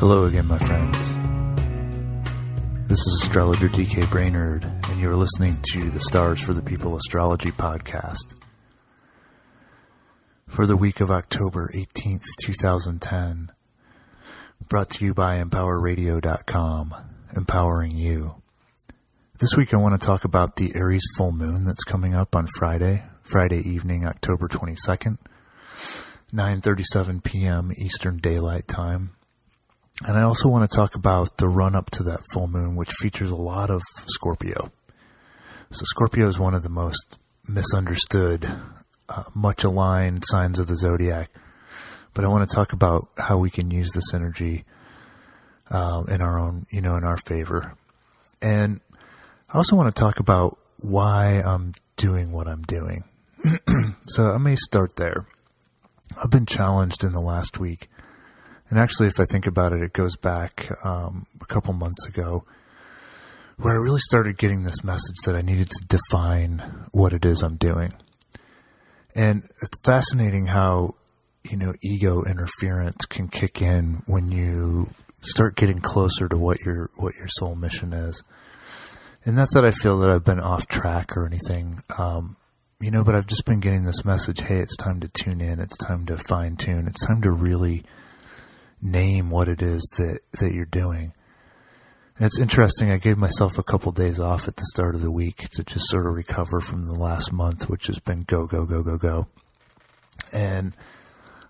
Hello again, my friends. This is astrologer DK Brainerd, and you're listening to the Stars for the People Astrology podcast. For the week of October 18th, 2010, brought to you by EmpowerRadio.com, empowering you. This week I want to talk about the Aries full moon that's coming up on Friday, Friday evening, October 22nd, 9:37 p.m. Eastern Daylight Time. And I also want to talk about the run up to that full moon, which features a lot of Scorpio. So, Scorpio is one of the most misunderstood, uh, much aligned signs of the zodiac. But I want to talk about how we can use this energy uh, in our own, you know, in our favor. And I also want to talk about why I'm doing what I'm doing. so, I may start there. I've been challenged in the last week and actually, if I think about it, it goes back um, a couple months ago where I really started getting this message that I needed to define what it is I'm doing. And it's fascinating how, you know, ego interference can kick in when you start getting closer to what your what your soul mission is. And not that I feel that I've been off track or anything, um, you know, but I've just been getting this message, hey, it's time to tune in, it's time to fine tune, it's time to really name what it is that, that you're doing. And it's interesting. I gave myself a couple days off at the start of the week to just sort of recover from the last month, which has been go, go, go, go, go. And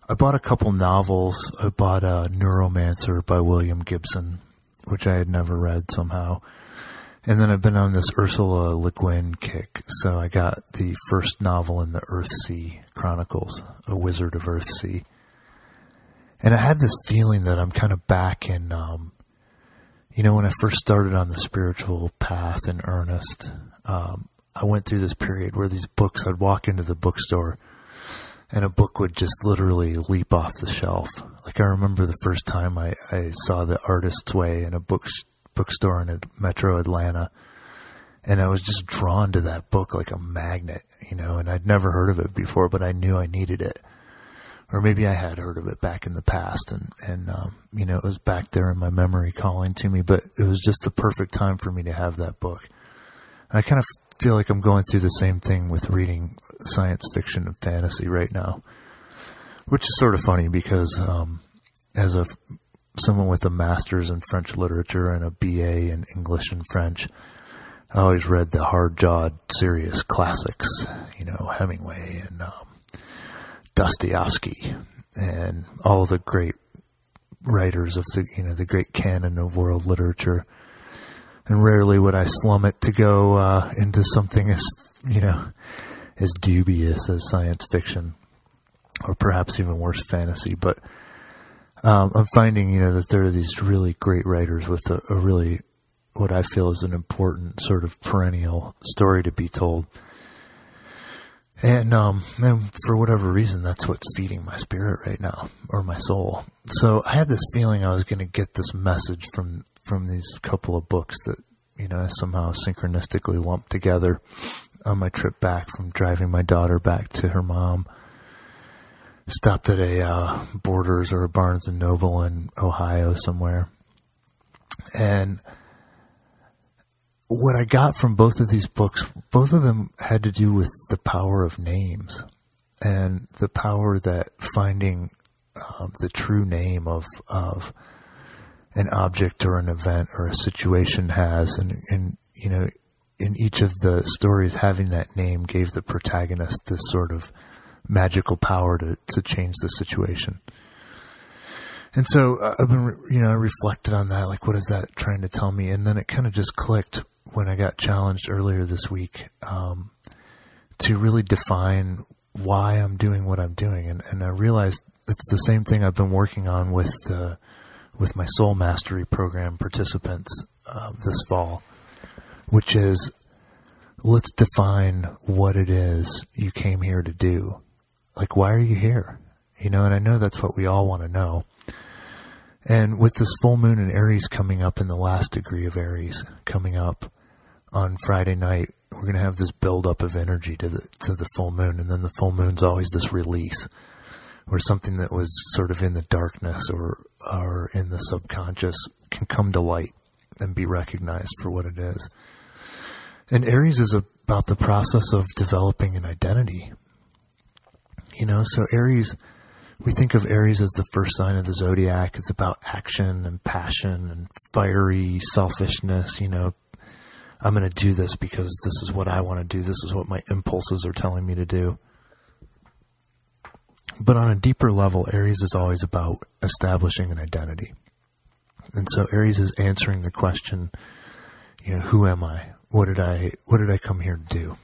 I bought a couple novels. I bought a Neuromancer by William Gibson, which I had never read somehow. And then I've been on this Ursula Le Guin kick. So I got the first novel in the Earthsea Chronicles, A Wizard of Earthsea and I had this feeling that I'm kind of back in, um, you know, when I first started on the spiritual path in earnest, um, I went through this period where these books, I'd walk into the bookstore and a book would just literally leap off the shelf. Like I remember the first time I, I saw The Artist's Way in a book, bookstore in Metro Atlanta. And I was just drawn to that book like a magnet, you know, and I'd never heard of it before, but I knew I needed it or maybe I had heard of it back in the past, and and um, you know it was back there in my memory calling to me. But it was just the perfect time for me to have that book. And I kind of feel like I'm going through the same thing with reading science fiction and fantasy right now, which is sort of funny because um, as a someone with a master's in French literature and a BA in English and French. I always read the hard-jawed, serious classics, you know, Hemingway and um, Dostoevsky and all the great writers of the you know the great canon of world literature. And rarely would I slum it to go uh, into something as you know as dubious as science fiction, or perhaps even worse, fantasy. But um, I'm finding you know that there are these really great writers with a, a really what I feel is an important sort of perennial story to be told and, um, and for whatever reason, that's what's feeding my spirit right now, or my soul. So I had this feeling I was going to get this message from, from these couple of books that, you know, I somehow synchronistically lumped together on my trip back from driving my daughter back to her mom. Stopped at a, uh, Borders or a Barnes and Noble in Ohio somewhere. And, what I got from both of these books, both of them had to do with the power of names and the power that finding um, the true name of of an object or an event or a situation has, and and you know, in each of the stories, having that name gave the protagonist this sort of magical power to to change the situation. And so uh, I've been, you know, I reflected on that, like, what is that trying to tell me? And then it kind of just clicked when I got challenged earlier this week um, to really define why I'm doing what I'm doing, and, and I realized it's the same thing I've been working on with uh, with my Soul Mastery program participants uh, this fall, which is let's define what it is you came here to do. Like, why are you here? You know, and I know that's what we all want to know. And with this full moon in Aries coming up in the last degree of Aries coming up, on Friday night, we're going to have this buildup of energy to the to the full moon, and then the full moon's always this release, where something that was sort of in the darkness or or in the subconscious can come to light and be recognized for what it is. And Aries is about the process of developing an identity. You know, so Aries, we think of Aries as the first sign of the zodiac. It's about action and passion and fiery selfishness. You know, I'm going to do this because this is what I want to do. This is what my impulses are telling me to do. But on a deeper level, Aries is always about establishing an identity. And so Aries is answering the question, you know, who am I? What did I what did I come here to do?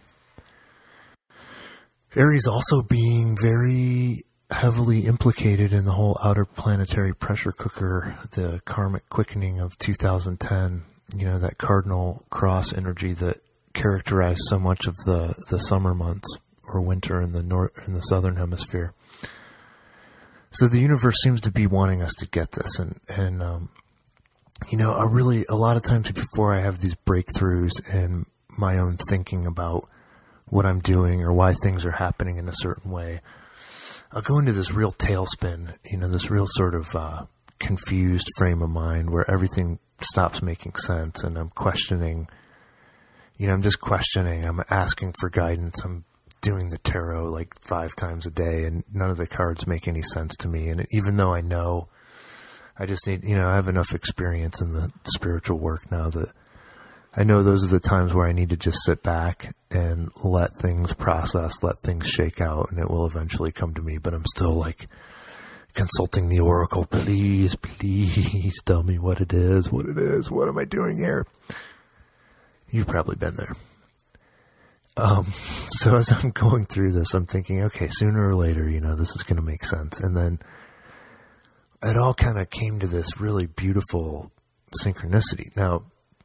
Aries also being very heavily implicated in the whole outer planetary pressure cooker, the karmic quickening of 2010, you know, that cardinal cross energy that characterized so much of the, the summer months or winter in the north in the southern hemisphere. So the universe seems to be wanting us to get this, and and um, you know, I really a lot of times before I have these breakthroughs in my own thinking about what I'm doing or why things are happening in a certain way, I'll go into this real tailspin, you know, this real sort of uh, confused frame of mind where everything stops making sense, and I'm questioning. You know, I'm just questioning. I'm asking for guidance. I'm doing the tarot like five times a day and none of the cards make any sense to me. And even though I know, I just need, you know, I have enough experience in the spiritual work now that I know those are the times where I need to just sit back and let things process, let things shake out, and it will eventually come to me. But I'm still like consulting the oracle. Please, please tell me what it is, what it is, what am I doing here? You've probably been there. Um, so as I'm going through this, I'm thinking, okay, sooner or later, you know, this is going to make sense. And then it all kind of came to this really beautiful synchronicity. Now,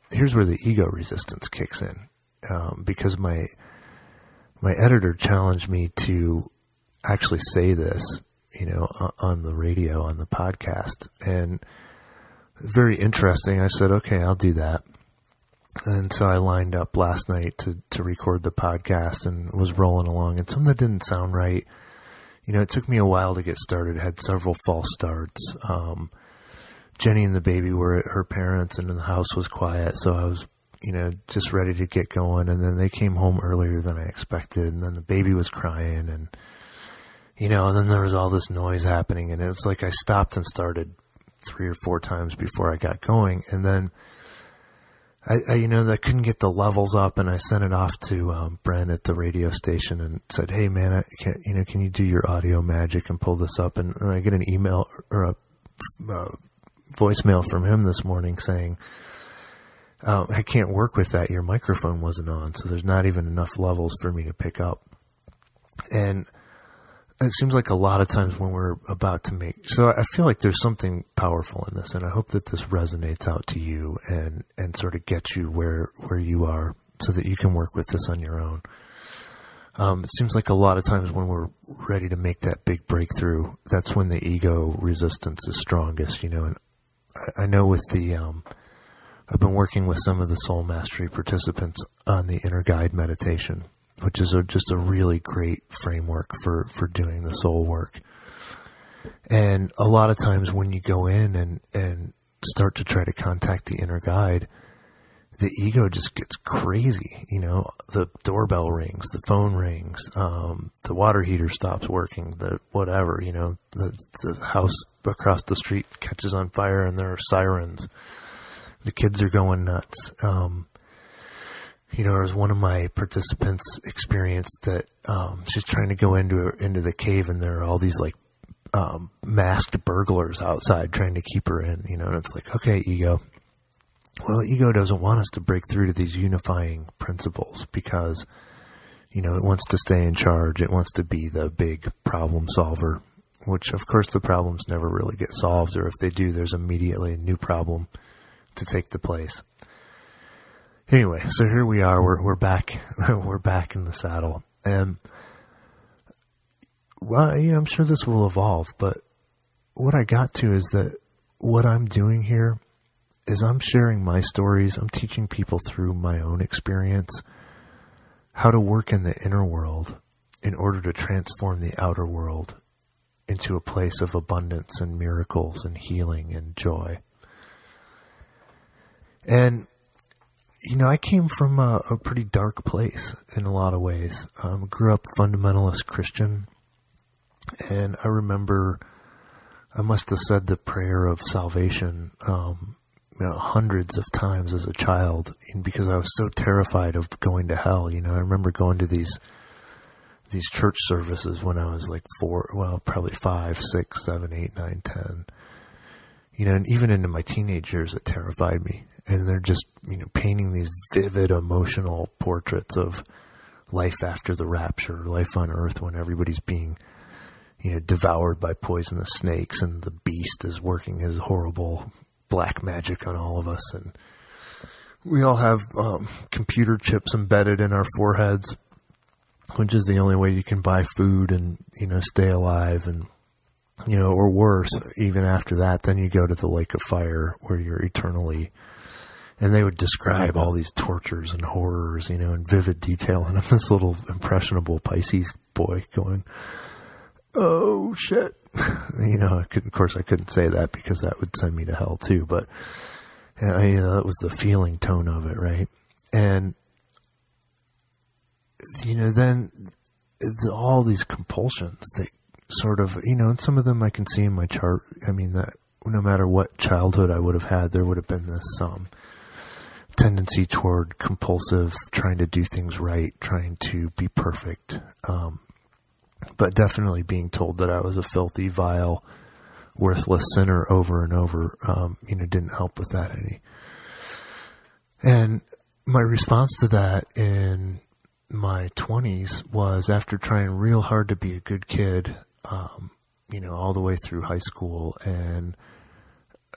here's where the ego resistance kicks in, um, because my my editor challenged me to actually say this, you know, on the radio, on the podcast, and very interesting. I said, okay, I'll do that. And so I lined up last night to, to record the podcast and was rolling along and something that didn't sound right. You know, it took me a while to get started. Had several false starts. Um, Jenny and the baby were at her parents and the house was quiet. So I was, you know, just ready to get going. And then they came home earlier than I expected. And then the baby was crying and, you know, and then there was all this noise happening and it was like I stopped and started three or four times before I got going. And then, I, I, you know, I couldn't get the levels up, and I sent it off to um, Brent at the radio station and said, "Hey, man, I can't, you know, can you do your audio magic and pull this up?" And, and I get an email or a uh, voicemail from him this morning saying, uh, "I can't work with that. Your microphone wasn't on, so there's not even enough levels for me to pick up." And it seems like a lot of times when we're about to make so I feel like there's something powerful in this and I hope that this resonates out to you and and sort of gets you where where you are so that you can work with this on your own. Um, it seems like a lot of times when we're ready to make that big breakthrough, that's when the ego resistance is strongest, you know. And I, I know with the, um, I've been working with some of the soul mastery participants on the inner guide meditation, which is a, just a really great framework for, for doing the soul work. And a lot of times when you go in and, and start to try to contact the inner guide, the ego just gets crazy. You know, the doorbell rings, the phone rings, um, the water heater stops working, the whatever, you know, the, the house across the street catches on fire and there are sirens. The kids are going nuts. Um, you know, as one of my participants experienced that um, she's trying to go into into the cave, and there are all these like um, masked burglars outside trying to keep her in. You know, and it's like, okay, ego. Well, ego doesn't want us to break through to these unifying principles because, you know, it wants to stay in charge. It wants to be the big problem solver, which of course the problems never really get solved, or if they do, there's immediately a new problem to take the place anyway, so here we are. We're we're back. we're back in the saddle, and well, yeah, I'm sure this will evolve. But what I got to is that what I'm doing here is I'm sharing my stories. I'm teaching people through my own experience how to work in the inner world in order to transform the outer world into a place of abundance and miracles and healing and joy. And you know, I came from a, a, pretty dark place in a lot of ways. Um, grew up fundamentalist Christian, and I remember I must have said the prayer of salvation, um, you know, hundreds of times as a child, because I was so terrified of going to hell. You know, I remember going to these these church services when I was like four, well, probably five, six, seven, eight, nine, ten. You know, and even into my teenage years, it terrified me. And they're just, you know, painting these vivid emotional portraits of life after the rapture, life on earth when everybody's being, you know, devoured by poisonous snakes and the beast is working his horrible black magic on all of us. And we all have um, computer chips embedded in our foreheads which is the only way you can buy food and you know stay alive and you know or worse even after that then you go to the lake of fire where you're eternally and they would describe all these tortures and horrors you know in vivid detail. And I'm this little impressionable Pisces boy going oh shit. You know of course I couldn't say that because that would send me to hell too. But uh, you know, that was the feeling tone of it right? And you know, then the, all these compulsions that sort of, you know, and some of them I can see in my chart. I mean, that no matter what childhood I would have had, there would have been this um, tendency toward compulsive, trying to do things right, trying to be perfect. Um, but definitely being told that I was a filthy, vile, worthless sinner over and over, um, you know, didn't help with that any. And my response to that in my 20s was after trying real hard to be a good kid, um, you know, all the way through high school and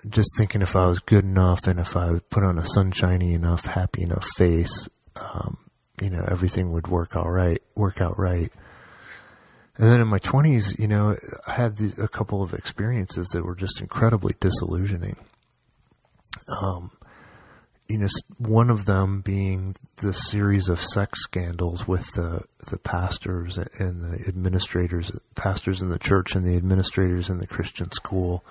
just thinking if I was good enough and if I put on a sunshiny enough, happy enough face, um, you know, everything would work all right, work out right. And then in my 20s, you know, I had these, a couple of experiences that were just incredibly disillusioning. Um, you know, one of them being the series of sex scandals with the the pastors and the administrators, pastors in the church and the administrators in the Christian school,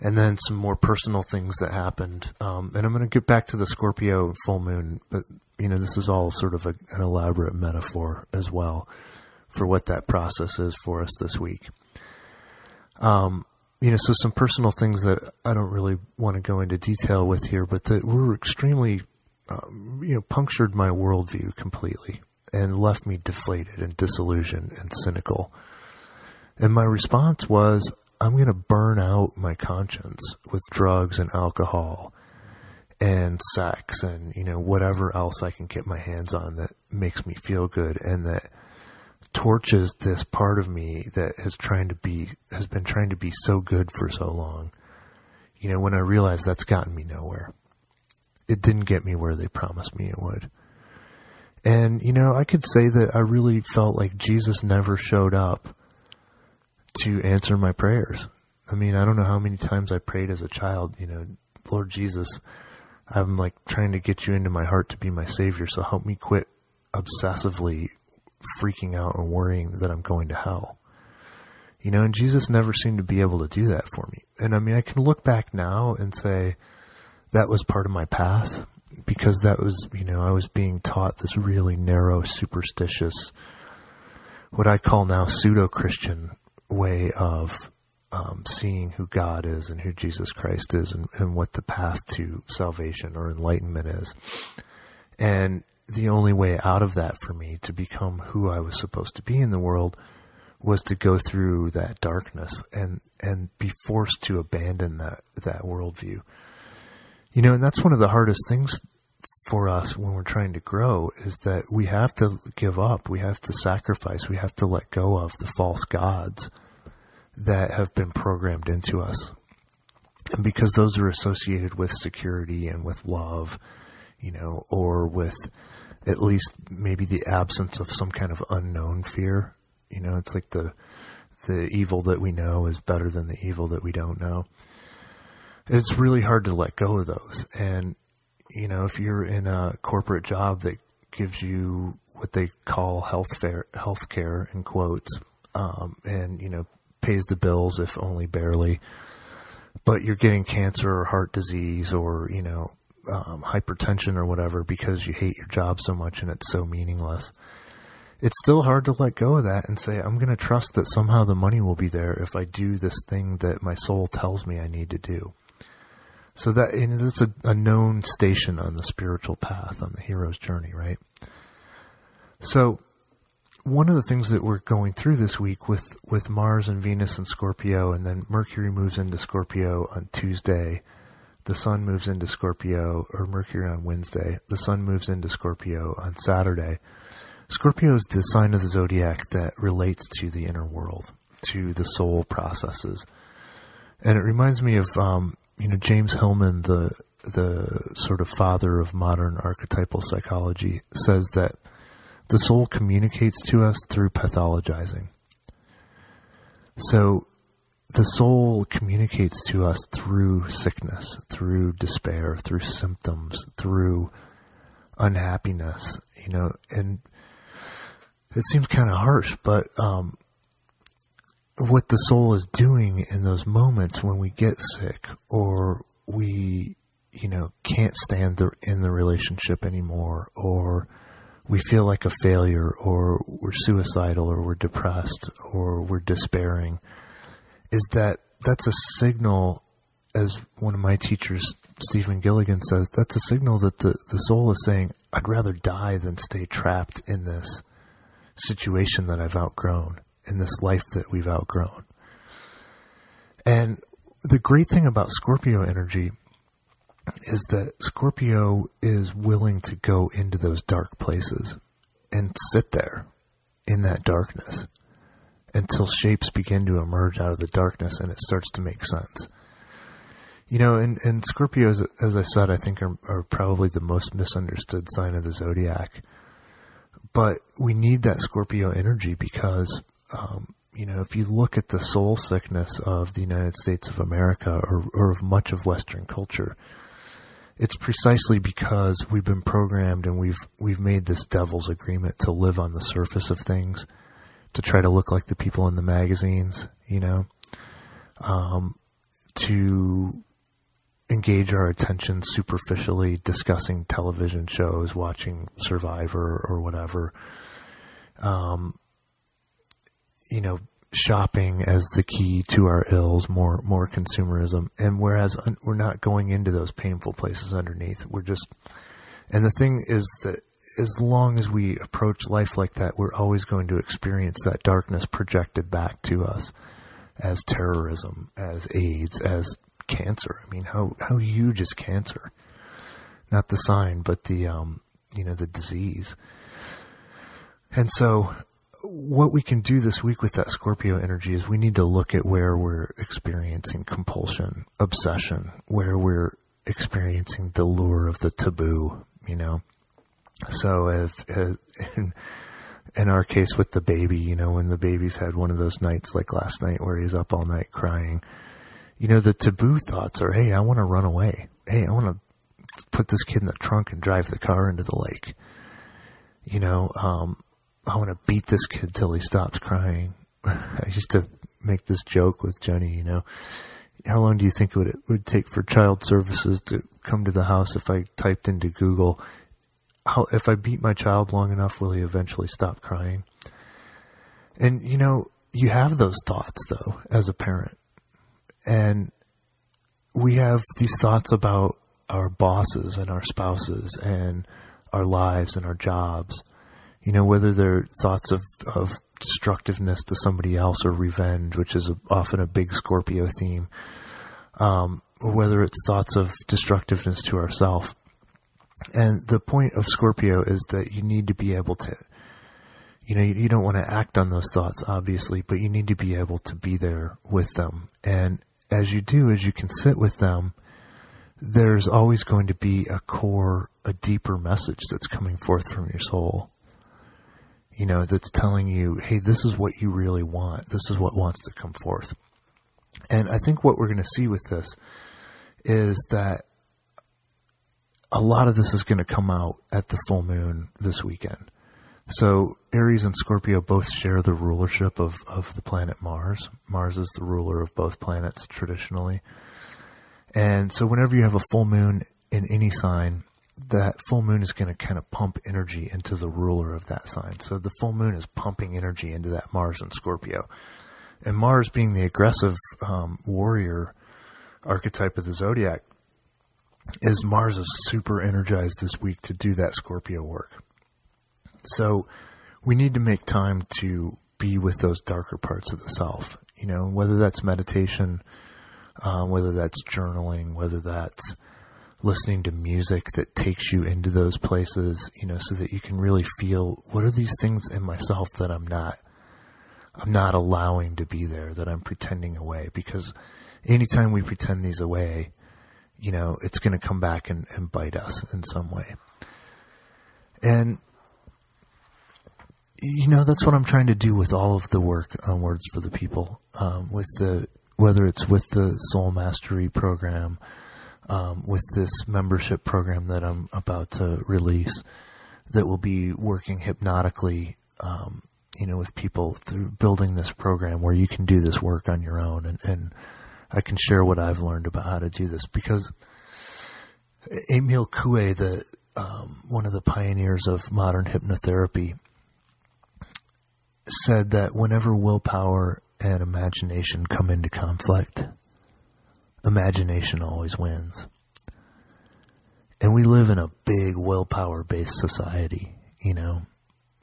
and then some more personal things that happened. Um, and I'm going to get back to the Scorpio full moon, but you know, this is all sort of a, an elaborate metaphor as well for what that process is for us this week. Um, you know, so some personal things that I don't really want to go into detail with here, but that were extremely, um, you know, punctured my worldview completely and left me deflated and disillusioned and cynical. And my response was, I'm going to burn out my conscience with drugs and alcohol and sex and, you know, whatever else I can get my hands on that makes me feel good and that torches this part of me that has trying to be has been trying to be so good for so long. You know, when I realized that's gotten me nowhere. It didn't get me where they promised me it would. And you know, I could say that I really felt like Jesus never showed up to answer my prayers. I mean, I don't know how many times I prayed as a child, you know, Lord Jesus, I'm like trying to get you into my heart to be my savior, so help me quit obsessively freaking out and worrying that I'm going to hell. You know, and Jesus never seemed to be able to do that for me. And I mean, I can look back now and say that was part of my path because that was, you know, I was being taught this really narrow, superstitious, what I call now pseudo Christian way of um, seeing who God is and who Jesus Christ is and, and what the path to salvation or enlightenment is. And the only way out of that for me to become who I was supposed to be in the world was to go through that darkness and and be forced to abandon that that worldview. You know, and that's one of the hardest things for us when we're trying to grow is that we have to give up, we have to sacrifice, we have to let go of the false gods that have been programmed into us. And because those are associated with security and with love, you know, or with at least maybe the absence of some kind of unknown fear. You know, it's like the the evil that we know is better than the evil that we don't know. It's really hard to let go of those. And you know, if you're in a corporate job that gives you what they call health fair, health care in quotes, um, and you know, pays the bills, if only barely. But you're getting cancer or heart disease or, you know, um, hypertension or whatever because you hate your job so much and it's so meaningless. It's still hard to let go of that and say, I'm going to trust that somehow the money will be there if I do this thing that my soul tells me I need to do. So that and that's a, a known station on the spiritual path, on the hero's journey, right? So one of the things that we're going through this week with, with Mars and Venus and Scorpio, and then Mercury moves into Scorpio on Tuesday, the Sun moves into Scorpio, or Mercury on Wednesday, the Sun moves into Scorpio on Saturday. Scorpio is the sign of the zodiac that relates to the inner world, to the soul processes. And it reminds me of, um, you know, James Hillman, the, the sort of father of modern archetypal psychology, says that the soul communicates to us through pathologizing. So the soul communicates to us through sickness, through despair, through symptoms, through unhappiness, you know, and it seems kind of harsh, but um, what the soul is doing in those moments when we get sick or we, you know, can't stand the, in the relationship anymore or we feel like a failure or we're suicidal or we're depressed or we're despairing is that that's a signal as one of my teachers Stephen Gilligan says that's a signal that the, the soul is saying I'd rather die than stay trapped in this situation that I've outgrown in this life that we've outgrown and the great thing about Scorpio energy is that Scorpio is willing to go into those dark places and sit there in that darkness until shapes begin to emerge out of the darkness and it starts to make sense. You know, and, and Scorpios, as I said, I think are, are probably the most misunderstood sign of the zodiac. But we need that Scorpio energy because, um, you know, if you look at the soul sickness of the United States of America or, or of much of Western culture, it's precisely because we've been programmed and we've we've made this devil's agreement to live on the surface of things, to try to look like the people in the magazines, you know, um, to engage our attention superficially discussing television shows, watching Survivor or whatever. Um, you know, shopping as the key to our ills, more more consumerism, and whereas we're not going into those painful places underneath, we're just. And the thing is that as long as we approach life like that, we're always going to experience that darkness projected back to us as terrorism, as AIDS, as cancer. I mean, how how huge is cancer? Not the sign, but the um, you know the disease. And so what we can do this week with that Scorpio energy is we need to look at where we're experiencing compulsion, obsession, where we're experiencing the lure of the taboo, you know. So if, if in, in our case with the baby, you know, when the baby's had one of those nights like last night where he's up all night crying, you know, the taboo thoughts are, hey, I want to run away. Hey, I want to put this kid in the trunk and drive the car into the lake. You know, um, I want to beat this kid till he stops crying. I used to make this joke with Jenny, you know. How long do you think it would, it would take for child services to come to the house if I typed into Google, how, if I beat my child long enough, will he eventually stop crying? And, you know, you have those thoughts though, as a parent. And we have these thoughts about our bosses and our spouses and our lives and our jobs you know, whether they're thoughts of, of destructiveness to somebody else or revenge, which is a, often a big Scorpio theme, um, or whether it's thoughts of destructiveness to ourselves. And the point of Scorpio is that you need to be able to, you know, you, you don't want to act on those thoughts, obviously, but you need to be able to be there with them. And as you do, as you can sit with them, there's always going to be a core, a deeper message that's coming forth from your soul you know, that's telling you, hey, this is what you really want. This is what wants to come forth. And I think what we're going to see with this is that a lot of this is going to come out at the full moon this weekend. So Aries and Scorpio both share the rulership of, of the planet Mars. Mars is the ruler of both planets traditionally. And so whenever you have a full moon in any sign, that full moon is going to kind of pump energy into the ruler of that sign. So the full moon is pumping energy into that Mars and Scorpio. And Mars being the aggressive um, warrior archetype of the zodiac, is Mars is super energized this week to do that Scorpio work. So we need to make time to be with those darker parts of the self, you know, whether that's meditation, uh, whether that's journaling, whether that's listening to music that takes you into those places, you know, so that you can really feel what are these things in myself that I'm not, I'm not allowing to be there, that I'm pretending away. Because anytime we pretend these away, you know, it's going to come back and, and bite us in some way. And, you know, that's what I'm trying to do with all of the work on Words for the People, um, with the, whether it's with the Soul Mastery program, um, with this membership program that I'm about to release that will be working hypnotically, um, you know, with people through building this program where you can do this work on your own. And, and I can share what I've learned about how to do this because Emil Coué, the um, one of the pioneers of modern hypnotherapy, said that whenever willpower and imagination come into conflict, imagination always wins. And we live in a big willpower based society, you know,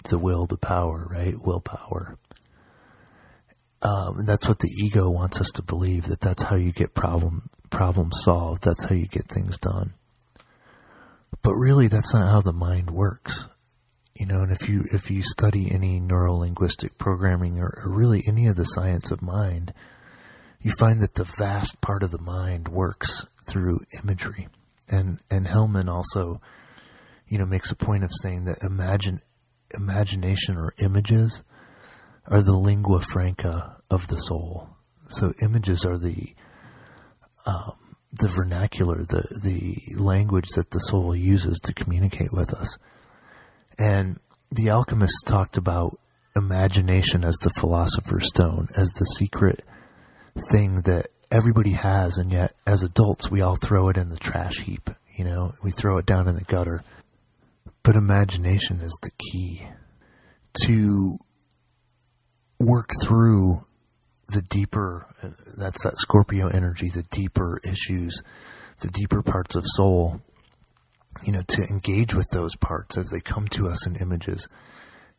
the will to power, right? Willpower. Um, that's what the ego wants us to believe that that's how you get problem problem solved. That's how you get things done. But really, that's not how the mind works. You know, and if you if you study any neurolinguistic programming or, or really any of the science of mind, you find that the vast part of the mind works through imagery. And and Hillman also, you know, makes a point of saying that imagine imagination or images are the lingua franca of the soul. So images are the um, the vernacular, the the language that the soul uses to communicate with us. And the alchemists talked about imagination as the philosopher's stone, as the secret thing that everybody has, and yet as adults we all throw it in the trash heap. You know, we throw it down in the gutter. But imagination is the key to work through the deeper, uh, that's that Scorpio energy, the deeper issues, the deeper parts of soul, you know, to engage with those parts as they come to us in images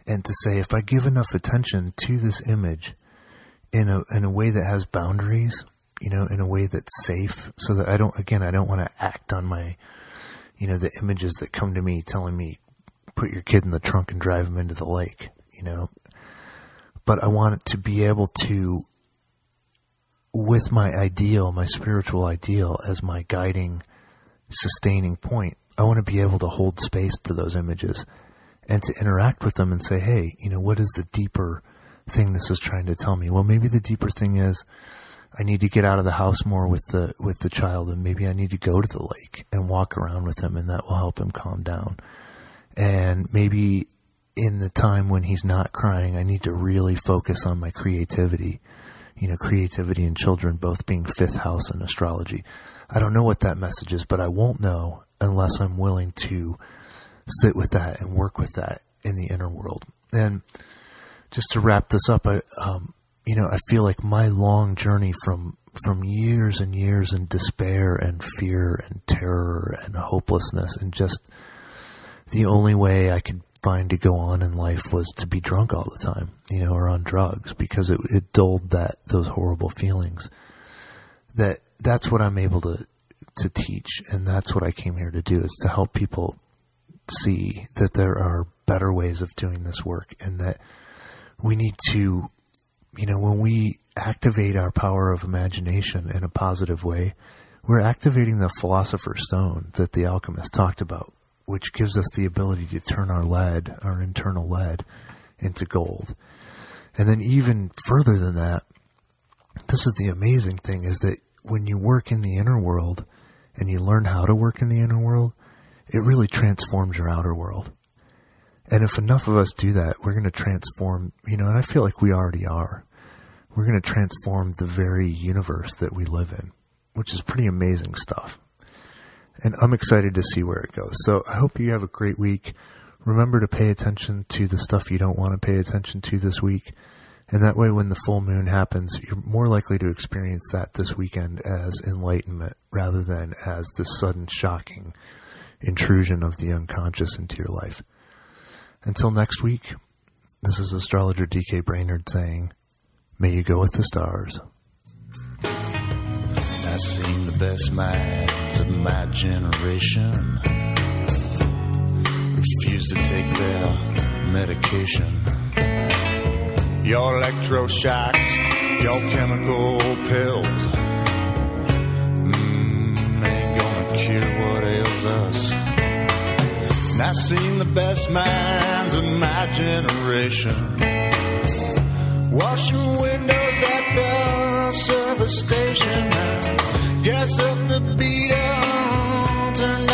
and to say, if I give enough attention to this image, in a in a way that has boundaries, you know, in a way that's safe, so that I don't again I don't want to act on my, you know, the images that come to me telling me put your kid in the trunk and drive him into the lake, you know. But I want it to be able to, with my ideal, my spiritual ideal as my guiding, sustaining point, I want to be able to hold space for those images and to interact with them and say, hey, you know, what is the deeper thing this is trying to tell me? Well, maybe the deeper thing is I need to get out of the house more with the with the child, and maybe I need to go to the lake and walk around with him, and that will help him calm down. And maybe in the time when he's not crying, I need to really focus on my creativity. You know, creativity and children both being fifth house in astrology. I don't know what that message is, but I won't know unless I'm willing to sit with that and work with that in the inner world. And just to wrap this up, I, um, you know, I feel like my long journey from from years and years in despair and fear and terror and hopelessness and just the only way I could find to go on in life was to be drunk all the time, you know, or on drugs because it, it dulled that those horrible feelings. That that's what I'm able to to teach, and that's what I came here to do is to help people see that there are better ways of doing this work, and that we need to, you know, when we activate our power of imagination in a positive way, we're activating the philosopher's stone that the alchemist talked about, which gives us the ability to turn our lead, our internal lead, into gold. And then even further than that, this is the amazing thing is that when you work in the inner world and you learn how to work in the inner world, it really transforms your outer world. And if enough of us do that, we're going to transform, you know, and I feel like we already are. We're going to transform the very universe that we live in, which is pretty amazing stuff. And I'm excited to see where it goes. So I hope you have a great week. Remember to pay attention to the stuff you don't want to pay attention to this week. And that way, when the full moon happens, you're more likely to experience that this weekend as enlightenment rather than as the sudden shocking intrusion of the unconscious into your life. Until next week, this is astrologer DK Brainerd saying, May you go with the stars. I've seen the best minds of my generation refuse to take their medication. Your electroshocks, your chemical pills, mm, ain't gonna cure what ails us. And I've seen the best minds of my generation washing windows at the service station. Gas up the beat, turn